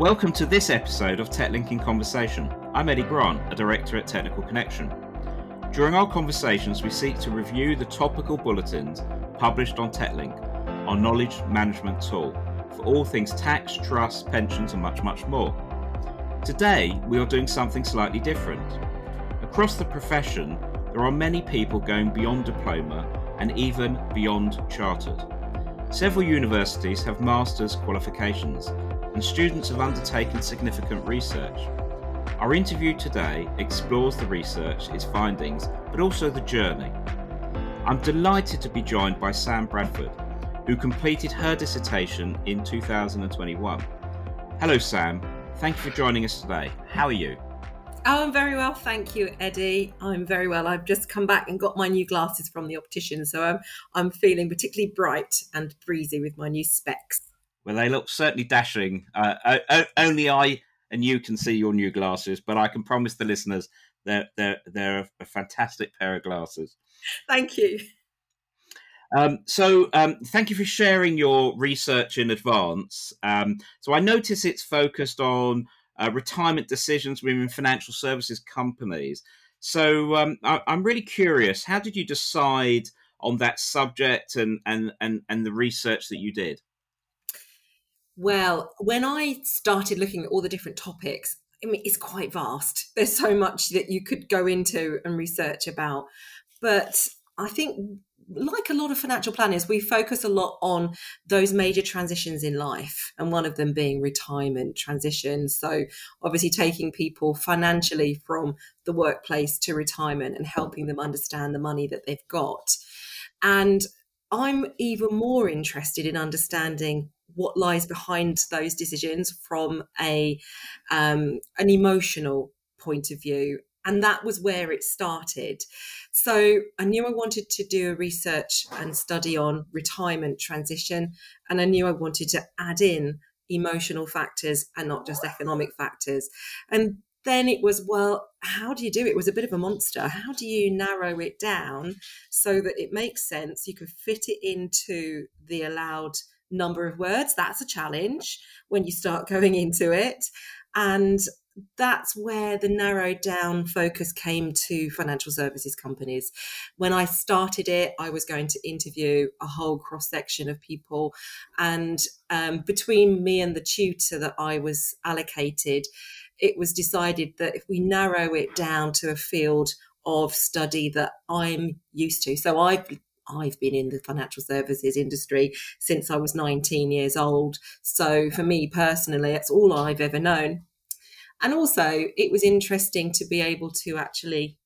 Welcome to this episode of TechLink in Conversation. I'm Eddie Grant, a director at Technical Connection. During our conversations, we seek to review the topical bulletins published on TechLink, our knowledge management tool, for all things tax, trust, pensions, and much, much more. Today, we are doing something slightly different. Across the profession, there are many people going beyond diploma and even beyond chartered. Several universities have master's qualifications, and students have undertaken significant research. Our interview today explores the research, its findings, but also the journey. I'm delighted to be joined by Sam Bradford, who completed her dissertation in 2021. Hello, Sam. Thank you for joining us today. How are you? Oh, I'm very well, thank you, Eddie. I'm very well. I've just come back and got my new glasses from the optician, so I'm I'm feeling particularly bright and breezy with my new specs. Well, they look certainly dashing. Uh, only I and you can see your new glasses, but I can promise the listeners they're they're they're a fantastic pair of glasses. Thank you. Um, so, um, thank you for sharing your research in advance. Um, so, I notice it's focused on uh, retirement decisions within financial services companies. So, um, I, am really curious. How did you decide on that subject and and and and the research that you did? Well, when I started looking at all the different topics, I mean, it's quite vast. There's so much that you could go into and research about. But I think, like a lot of financial planners, we focus a lot on those major transitions in life, and one of them being retirement transition. So, obviously, taking people financially from the workplace to retirement and helping them understand the money that they've got. And I'm even more interested in understanding what lies behind those decisions from a um, an emotional point of view and that was where it started. So i knew i wanted to do a research and study on retirement transition and i knew i wanted to add in emotional factors and not just economic factors. And then it was well how do you do it? it was a bit of a monster. How do you narrow it down so that it makes sense? You can fit it into the allowed number of words. That's a challenge when you start going into it. And that's where the narrowed down focus came to financial services companies. When I started it, I was going to interview a whole cross section of people. And um, between me and the tutor that I was allocated, it was decided that if we narrow it down to a field of study that I'm used to. So I've I've been in the financial services industry since I was 19 years old. So for me personally, it's all I've ever known. And also, it was interesting to be able to actually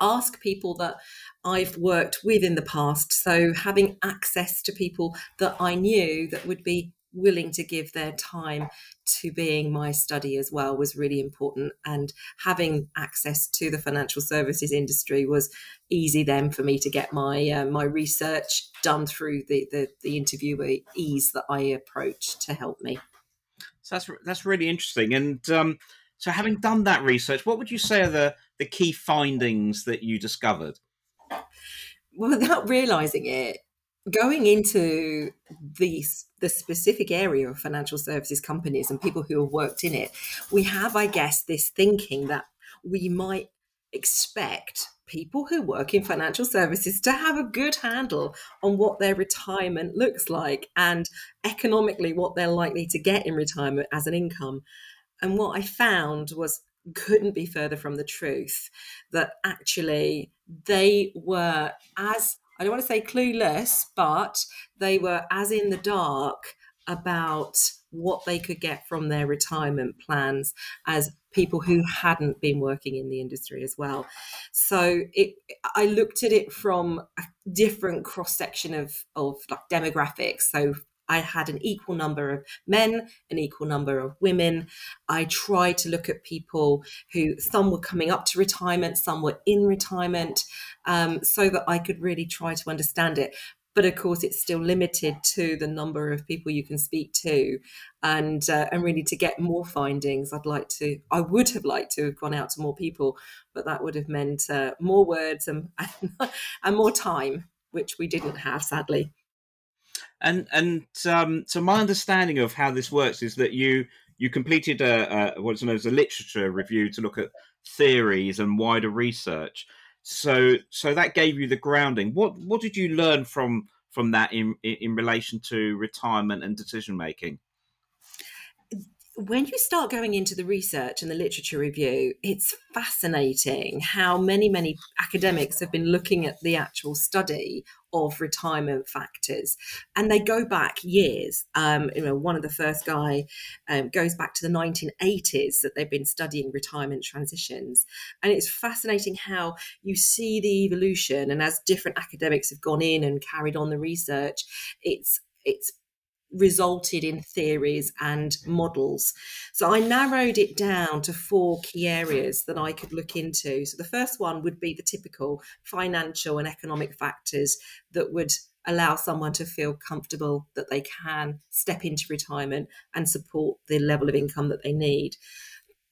ask people that I've worked with in the past. So having access to people that I knew that would be willing to give their time to being my study as well was really important. And having access to the financial services industry was easy then for me to get my uh, my research done through the, the the interviewer ease that I approached to help me. So that's that's really interesting. And um, so having done that research what would you say are the the key findings that you discovered? Well without realizing it going into these the specific area of financial services companies and people who have worked in it we have i guess this thinking that we might expect people who work in financial services to have a good handle on what their retirement looks like and economically what they're likely to get in retirement as an income. And what i found was couldn't be further from the truth that actually they were as I don't want to say clueless, but they were as in the dark about what they could get from their retirement plans as people who hadn't been working in the industry as well. So it, I looked at it from a different cross section of of like demographics. So I had an equal number of men, an equal number of women. I tried to look at people who some were coming up to retirement, some were in retirement, um, so that I could really try to understand it. But of course, it's still limited to the number of people you can speak to, and uh, and really to get more findings, I'd like to. I would have liked to have gone out to more people, but that would have meant uh, more words and and more time, which we didn't have, sadly and and um, so my understanding of how this works is that you you completed a, a what's known as a literature review to look at theories and wider research. So so that gave you the grounding. What what did you learn from from that in in relation to retirement and decision making? When you start going into the research and the literature review, it's fascinating how many, many academics have been looking at the actual study of retirement factors, and they go back years. Um, you know, one of the first guy um, goes back to the 1980s that they've been studying retirement transitions, and it's fascinating how you see the evolution. And as different academics have gone in and carried on the research, it's it's resulted in theories and models. So I narrowed it down to four key areas that I could look into. So the first one would be the typical financial and economic factors that would allow someone to feel comfortable that they can step into retirement and support the level of income that they need.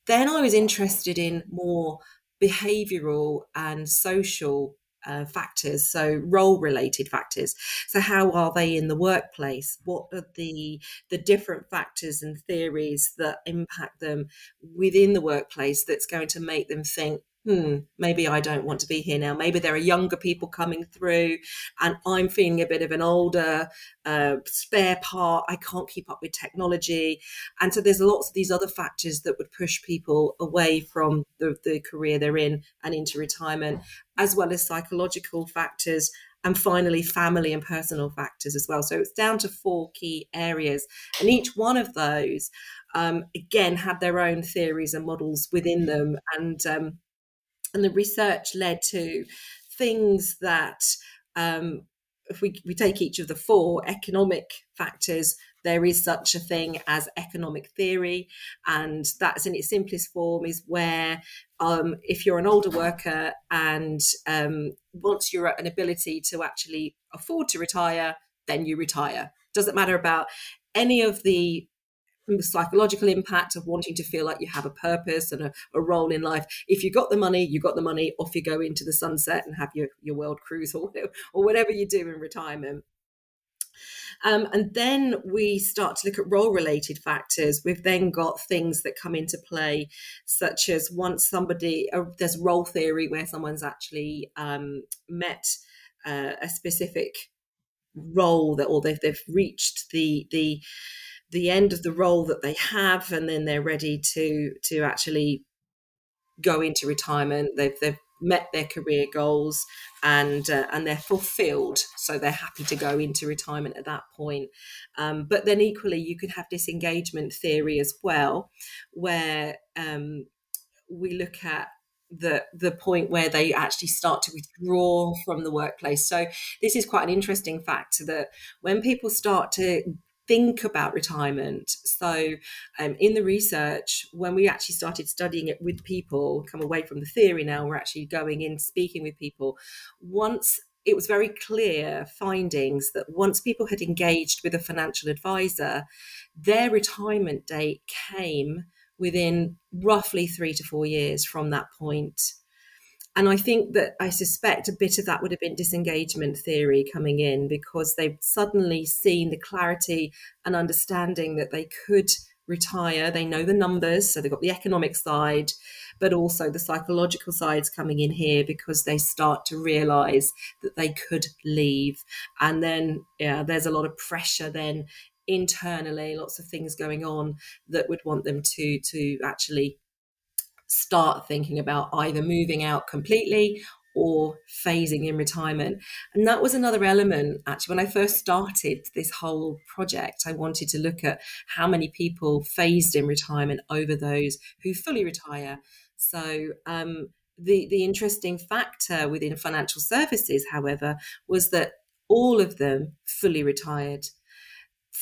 Then I was interested in more behavioral and social uh, factors, so role related factors. So how are they in the workplace? What are the the different factors and theories that impact them within the workplace that's going to make them think hmm, maybe I don't want to be here now. Maybe there are younger people coming through, and I'm feeling a bit of an older uh, spare part. I can't keep up with technology. And so there's lots of these other factors that would push people away from the, the career they're in and into retirement, as well as psychological factors. And finally, family and personal factors as well. So it's down to four key areas. And each one of those, um, again, had their own theories and models within them. And um, and the research led to things that um, if we, we take each of the four economic factors there is such a thing as economic theory. And that's in its simplest form is where um, if you're an older worker and um, once you're at an ability to actually afford to retire then you retire. Doesn't matter about any of the the psychological impact of wanting to feel like you have a purpose and a, a, role in life. If you got the money, you got the money, off you go into the sunset and have your, your world cruise or or whatever you do in retirement. Um, and then we start to look at role related factors. We've then got things that come into play, such as once somebody, uh, there's role theory where someone's actually um, met uh, a specific role that, or they've, they've reached the, the, the end of the role that they have and then they're ready to to actually go into retirement. They've they've met their career goals and uh, and they're fulfilled so they're happy to go into retirement at that point. Um, but then equally you could have disengagement theory as well where um, we look at the the point where they actually start to withdraw from the workplace. So this is quite an interesting fact that when people start to think about retirement. So, um, in the research, when we actually started studying it with people, come away from the theory now, we're actually going in speaking with people. Once it was very clear findings that once people had engaged with a financial advisor, their retirement date came within roughly three to four years from that point. And I think that I suspect a bit of that would have been disengagement theory coming in because they've suddenly seen the clarity and understanding that they could retire. They know the numbers, so they've got the economic side, but also the psychological sides coming in here because they start to realize that they could leave. And then, yeah, there's a lot of pressure then internally, lots of things going on that would want them to to actually start thinking about either moving out completely or phasing in retirement. And that was another element, actually, when I first started this whole project, I wanted to look at how many people phased in retirement over those who fully retire. So, um, the, the interesting factor within financial services, however, was that all of them fully retired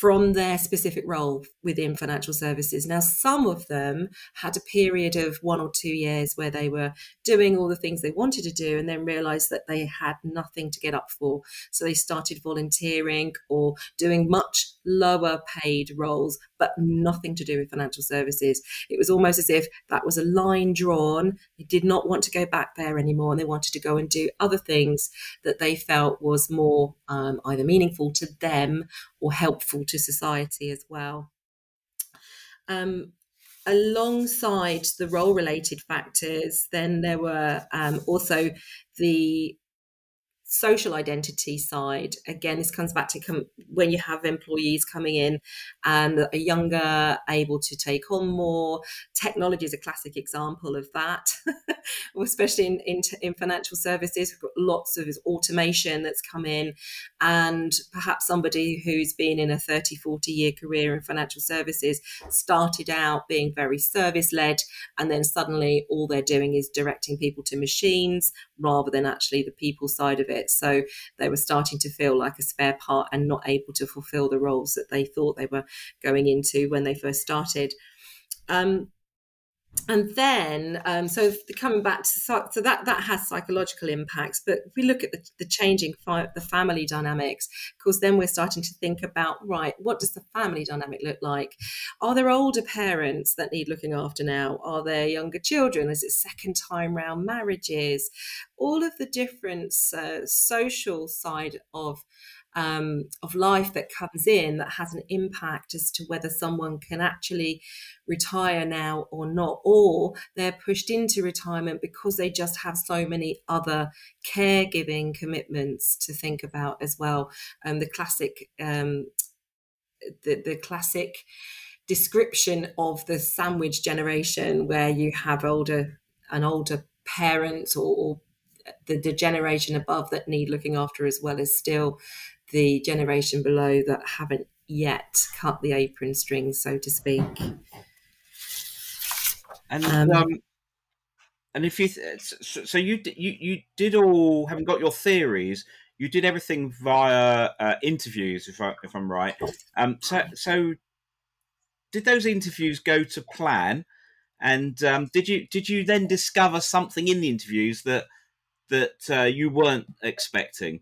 from their specific role within financial services. Now, some of them had a period of one or two years where they were doing all the things they wanted to do and then realized that they had nothing to get up for. So they started volunteering or doing much lower paid roles, but nothing to do with financial services. It was almost as if that was a line drawn. They did not want to go back there anymore and they wanted to go and do other things that they felt was more um, either meaningful to them or helpful to society as well. um, alongside the role related factors, then there were um, also the social identity side again this comes back to when you have employees coming in um, and are younger able to take on more. Technology is a classic example of that especially in, in, in financial services. We've got lots of automation that's come in and perhaps somebody who's been in a 30 40 year career in financial services started out being very service led and then suddenly all they're doing is directing people to machines rather than actually the people side of it it. So they were starting to feel like a spare part and not able to fulfill the roles that they thought they were going into when they first started. Um, and then um, so coming back to so that that has psychological impacts but if we look at the, the changing fi- the family dynamics of course then we're starting to think about right what does the family dynamic look like? Are there older parents that need looking after now? Are there younger children? Is it second time round marriages? All of the different uh, social side of um, of life that comes in that has an impact as to whether someone can actually retire now or not, or they're pushed into retirement because they just have so many other caregiving commitments to think about as well. Um, the classic, um, the, the classic description of the sandwich generation, where you have older an older parent or, or the, the, generation above that need looking after as well is still the generation below that haven't yet cut the apron strings, so to speak. And um, um, and if you th- so, so, you you you did all having got your theories, you did everything via uh, interviews, if I if I'm right. Um, so so did those interviews go to plan? And um, did you did you then discover something in the interviews that that uh, you weren't expecting?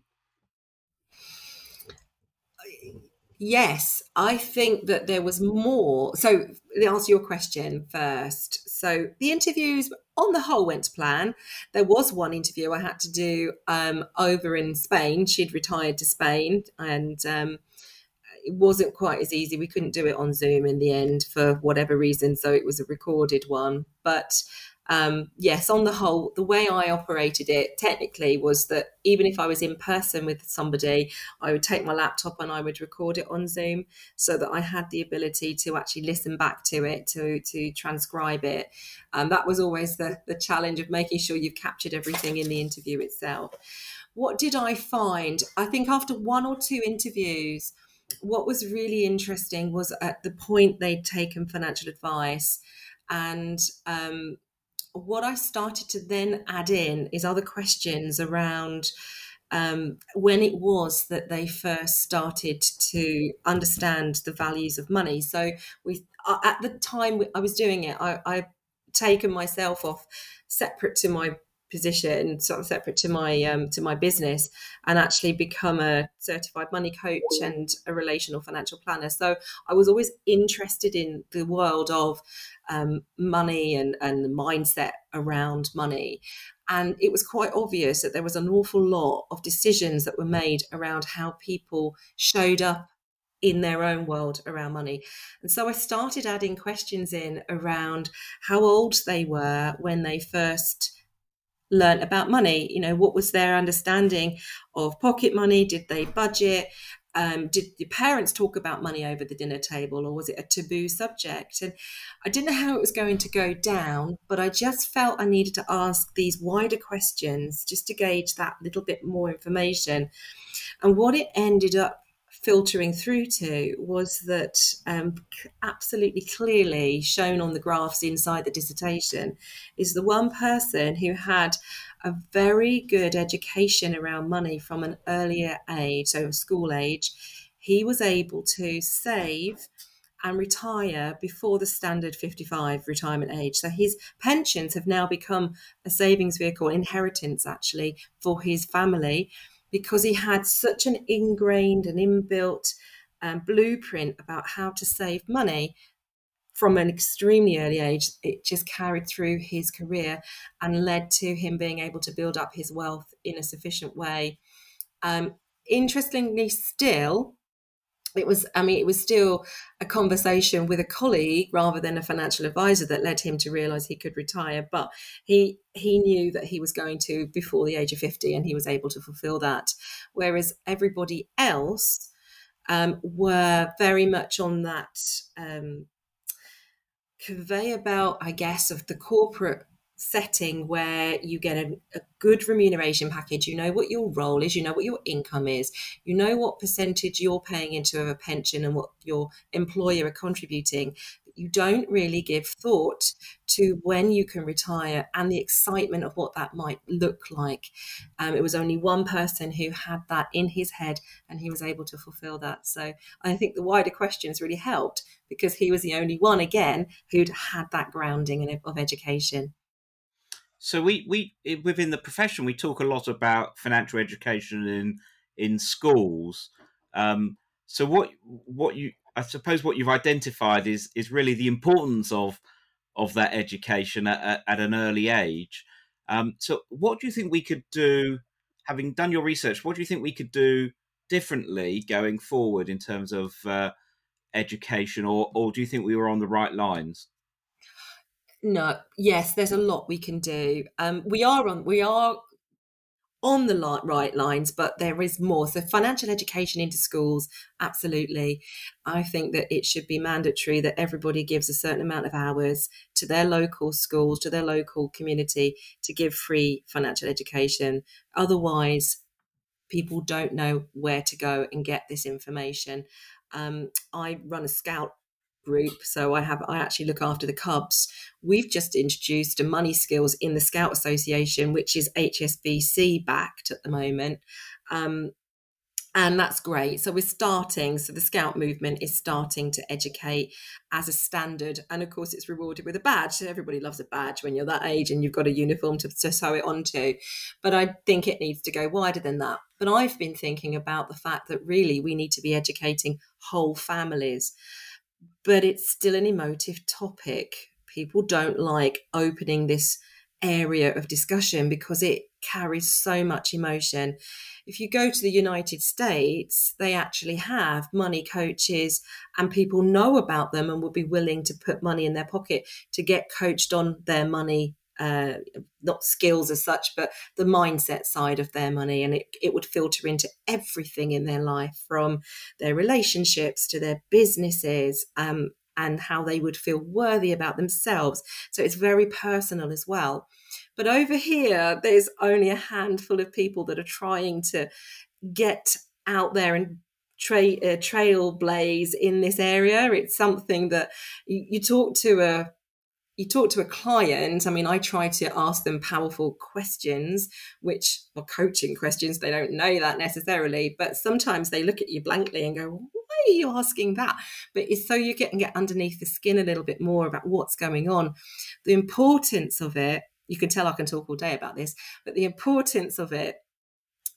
Yes, I think that there was more. So, to answer your question first. So, the interviews on the whole went to plan. There was one interview I had to do um, over in Spain. She'd retired to Spain and um, it wasn't quite as easy. We couldn't do it on Zoom in the end for whatever reason. So, it was a recorded one. But um, yes, on the whole, the way I operated it technically was that even if I was in person with somebody, I would take my laptop and I would record it on Zoom so that I had the ability to actually listen back to it, to to transcribe it. Um, that was always the, the challenge of making sure you've captured everything in the interview itself. What did I find? I think after one or two interviews, what was really interesting was at the point they'd taken financial advice and um, what I started to then add in is other questions around um, when it was that they first started to understand the values of money. So we, uh, at the time I was doing it, I, I taken myself off separate to my position sort of separate to my um, to my business and actually become a certified money coach and a relational financial planner so i was always interested in the world of um, money and and the mindset around money and it was quite obvious that there was an awful lot of decisions that were made around how people showed up in their own world around money. And so I started adding questions in around how old they were when they first learned about money. You know, what was their understanding of pocket money? Did they budget? Um, did the parents talk about money over the dinner table, or was it a taboo subject? And I didn't know how it was going to go down, but I just felt I needed to ask these wider questions just to gauge that little bit more information. And what it ended up filtering through to was that um, absolutely clearly shown on the graphs inside the dissertation is the one person who had a very good education around money from an earlier age, so school age. He was able to save and retire before the standard 55 retirement age. So his pensions have now become a savings vehicle, inheritance actually, for his family because he had such an ingrained and inbuilt um, blueprint about how to save money from an extremely early age. It just carried through his career and led to him being able to build up his wealth in a sufficient way. Um, interestingly, still, it was i mean it was still a conversation with a colleague rather than a financial advisor that led him to realize he could retire but he he knew that he was going to before the age of 50 and he was able to fulfill that. Whereas everybody else um, were very much on that um, conveyor belt i guess of the corporate setting where you get a, a, good remuneration package, you know what your role is, you know what your income is, you know what percentage you're paying into a pension and what your employer are contributing. You don't really give thought to when you can retire and the excitement of what that might look like. Um, it was only one person who had that in his head and he was able to fulfill that. So I think the wider questions really helped because he was the only one, again, who'd had that grounding of education. So we we within the profession we talk a lot about financial education in in schools. Um, so what what you I suppose what you've identified is is really the importance of of that education at, at, an early age. Um, so what do you think we could do? Having done your research, what do you think we could do differently going forward in terms of uh, education, or or do you think we were on the right lines? No, yes, there's a lot we can do. Um, we are on we are on the right lines, but there is more. So financial education into schools, absolutely. I think that it should be mandatory that everybody gives a certain amount of hours to their local schools, to their local community to give free financial education. Otherwise, people don't know where to go and get this information. Um, I run a scout group so i have i actually look after the cubs. We've just introduced a money skills in the scout association which is hsbc backed at the moment. Um, and that's great. So we're starting so the scout movement is starting to educate as a standard. And of course it's rewarded with a badge. So everybody loves a badge when you're that age and you've got a uniform to, to sew it onto. But i think it needs to go wider than that. But i've been thinking about the fact that really we need to be educating whole families but it's still an emotive topic. People don't like opening this area of discussion because it carries so much emotion. If you go to the United States, they actually have money coaches and people know about them and will be willing to put money in their pocket to get coached on their money uh, not skills as such, but the mindset side of their money. And it, it would filter into everything in their life from their relationships to their businesses um, and how they would feel worthy about themselves. So it's very personal as well. But over here, there's only a handful of people that are trying to get out there and tra- uh, trailblaze in this area. It's something that you, you talk to a you talk to a client, I mean, I try to ask them powerful questions, which are coaching questions. They don't know that necessarily, but sometimes they look at you blankly and go, why are you asking that? But it's so you get and get underneath the skin a little bit more about what's going on. The importance of it, you can tell I can talk all day about this, but the importance of it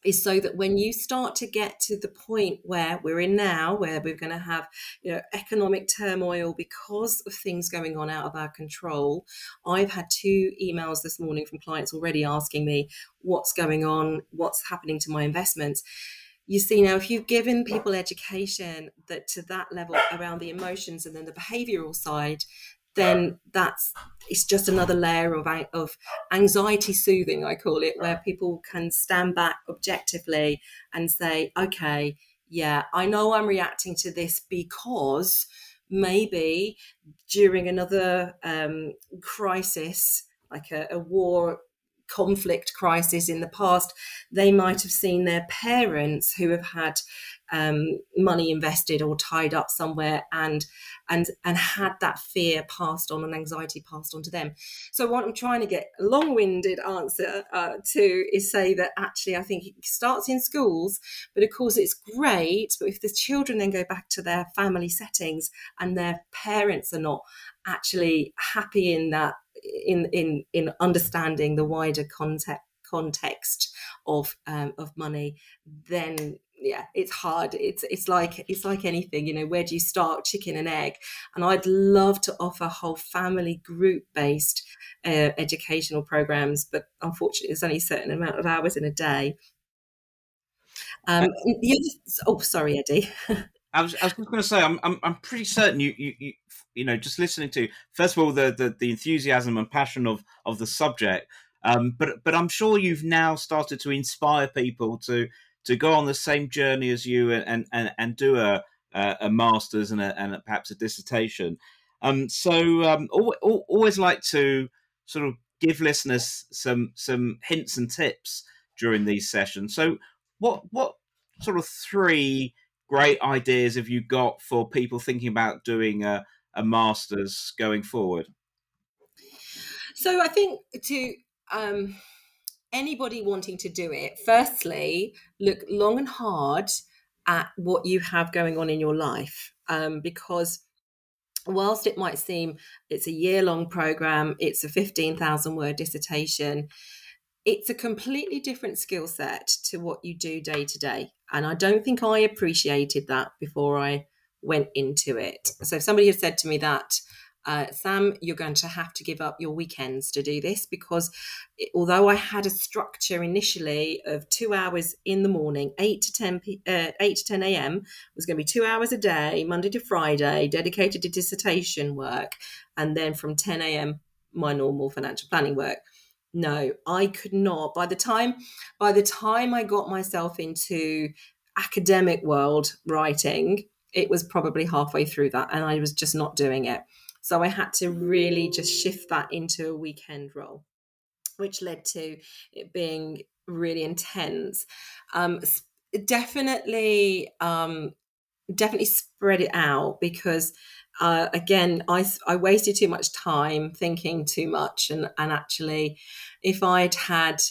is so that when you start to get to the point where we're in now where we're going to have you know economic turmoil because of things going on out of our control i've had two emails this morning from clients already asking me what's going on what's happening to my investments. You see now if you've given people education that to that level around the emotions and then the behavioral side then that's it's just another layer of of anxiety soothing i call it where people can stand back objectively and say okay yeah i know i'm reacting to this because maybe during another um, crisis like a, a war conflict crisis in the past, they might have seen their parents who have had um, money invested or tied up somewhere and and and had that fear passed on and anxiety passed on to them. So what I'm trying to get a long-winded answer uh, to is say that actually I think it starts in schools, but of course it's great. But if the children then go back to their family settings and their parents are not actually happy in that in in in understanding the wider context context of um, of money, then yeah, it's hard. It's it's like it's like anything, you know. Where do you start, chicken and egg? And I'd love to offer whole family group based uh, educational programs, but unfortunately, there's only a certain amount of hours in a day. Um, oh, sorry, Eddie. I was, I was just going to say, I'm, I'm, I'm pretty certain you, you, you, you know, just listening to first of all the, the, the enthusiasm and passion of, of the subject, um, but, but I'm sure you've now started to inspire people to, to go on the same journey as you and, and, and do a, a, a master's and, a, and perhaps a dissertation. Um, so um, always like to sort of give listeners some some hints and tips during these sessions. So what what sort of three great ideas have you got for people thinking about doing a, a master's going forward? So I think to um, anybody wanting to do it, firstly, look long and hard at what you have going on in your life, um, because whilst it might seem it's a year long program, it's a 15,000 word dissertation, it's a completely different skill set to what you do day to day. And I don't think I appreciated that before I went into it. So if somebody had said to me that, uh, Sam, you're going to have to give up your weekends to do this because it, although I had a structure initially of two hours in the morning, eight to ten, p- uh, eight to ten a.m. was going to be two hours a day, Monday to Friday, dedicated to dissertation work, and then from ten a.m. my normal financial planning work no i could not by the time by the time i got myself into academic world writing it was probably halfway through that and i was just not doing it so i had to really just shift that into a weekend role which led to it being really intense um, definitely um, definitely spread it out because uh, again, I, I wasted too much time thinking too much. And, and actually, if I'd had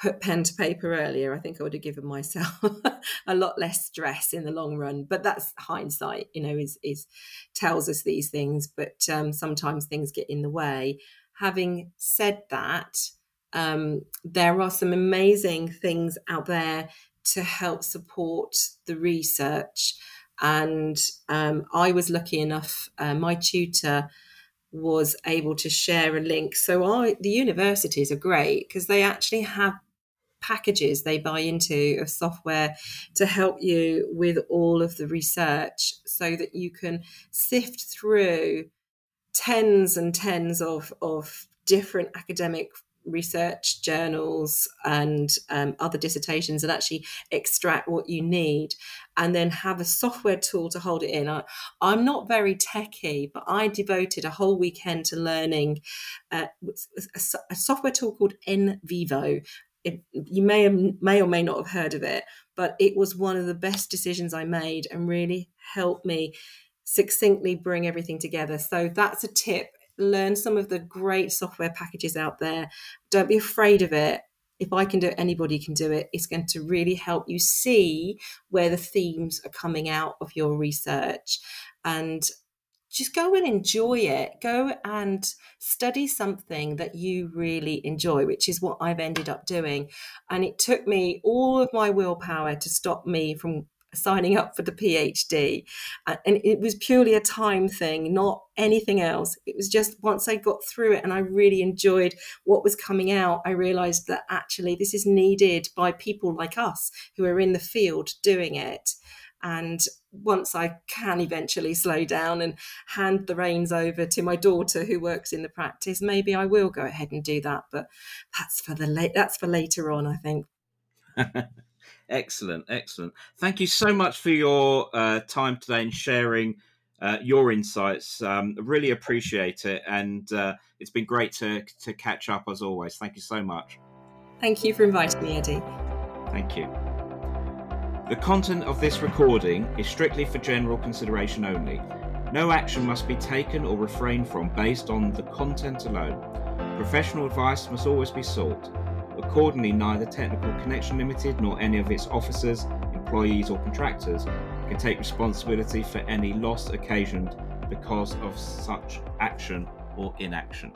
put pen to paper earlier, I think I would have given myself a lot less stress in the long run. But that's hindsight, you know, is, is tells us these things. But um, sometimes things get in the way. Having said that, um, there are some amazing things out there to help support the research. And um, I was lucky enough, uh, my tutor was able to share a link. So I, the universities are great because they actually have packages they buy into of software to help you with all of the research so that you can sift through tens and tens of, of different academic research journals and um, other dissertations and actually extract what you need and then have a software tool to hold it in. I, am not very techy, but I devoted a whole weekend to learning uh, a, a, software tool called NVivo. It, you may may or may not have heard of it, but it was one of the best decisions I made and really helped me succinctly bring everything together. So that's a tip learn some of the great software packages out there. Don't be afraid of it. If I can do it, anybody can do it. It's going to really help you see where the themes are coming out of your research and just go and enjoy it. Go and study something that you really enjoy, which is what I've ended up doing. And it took me all of my willpower to stop me from signing up for the PhD. Uh, and it was purely a time thing, not anything else. It was just once I got through it and I really enjoyed what was coming out, I realized that actually this is needed by people like us who are in the field doing it. And once I can eventually slow down and hand the reins over to my daughter who works in the practice, maybe I will go ahead and do that. But that's for the late that's for later on, I think. Excellent, excellent. Thank you so much for your uh, time today and sharing uh, your insights. Um, really appreciate it, and uh, it's been great to to catch up as always. Thank you so much. Thank you for inviting me, Eddie. Thank you. The content of this recording is strictly for general consideration only. No action must be taken or refrained from based on the content alone. Professional advice must always be sought. Accordingly, neither Technical Connection Limited nor any of its officers, employees, or contractors can take responsibility for any loss occasioned because of such action or inaction.